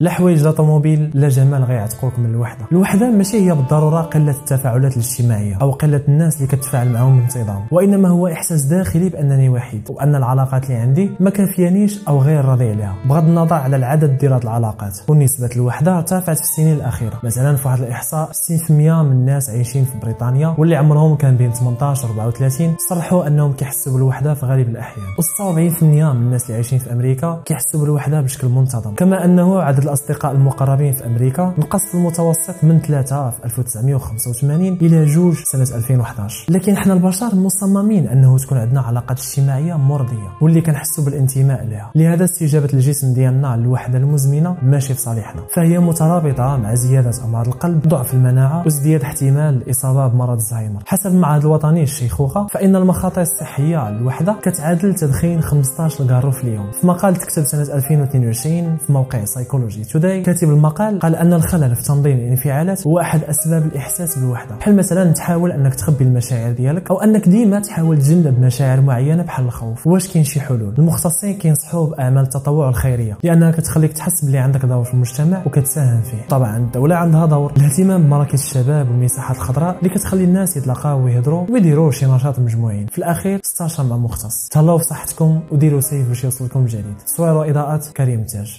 لا حوايج لا طوموبيل لا جمال غيعتقوك من الوحدة. الوحدة ماشي هي بالضرورة قلة التفاعلات الاجتماعية أو قلة الناس اللي كتفاعل معاهم بانتظام. وإنما هو إحساس داخلي بأنني وحيد وأن العلاقات اللي عندي ما كافيانيش أو غير راضي عليها بغض النظر على العدد ديال هذه العلاقات. ونسبه الوحده ارتفعت في السنين الأخيرة. مثلا في واحد الإحصاء 60% من الناس عايشين في بريطانيا واللي عمرهم كان بين 18 و 34 صرحوا أنهم كيحسوا بالوحدة في غالب الأحيان. و46% من الناس اللي عايشين في أمريكا كيحسوا بالوحدة بشكل منتظم. كما أنه عدد الأصدقاء المقربين في أمريكا نقص المتوسط من 3 في 1985 إلى جوج سنة 2011 لكن إحنا البشر مصممين أنه تكون عندنا علاقات اجتماعية مرضية واللي كنحسوا بالانتماء لها. لهذا استجابة الجسم ديالنا للوحدة المزمنة ماشي في صالحنا. فهي مترابطة مع زيادة أمراض القلب ضعف المناعة وازدياد احتمال الإصابة بمرض الزهايمر حسب المعهد الوطني للشيخوخة فإن المخاطر الصحية للوحدة كتعادل تدخين 15 كارو في اليوم. في مقال تكتب سنة 2022 في موقع Psychology Technology Today كاتب المقال قال أن الخلل في تنظيم الانفعالات هو أحد أسباب الإحساس بالوحدة. بحال مثلا تحاول أنك تخبي المشاعر ديالك؟ أو أنك ديما تحاول تجنب مشاعر معينة بحال الخوف؟ واش كاين شي حلول؟ المختصين كينصحوا بأعمال التطوع الخيرية لأنها كتخليك تحس بلي عندك دور في المجتمع وكتساهم فيه. طبعا الدولة عندها دور. الاهتمام بمراكز الشباب والمساحات الخضراء اللي كتخلي الناس يتلاقاو ويهضروا ويديروا شي نشاط مجموعين. في الأخير استشر مع مختص. تهلاو في صحتكم وديروا سيف باش يوصلكم الجديد تصوير وإضاءات كريم تاج.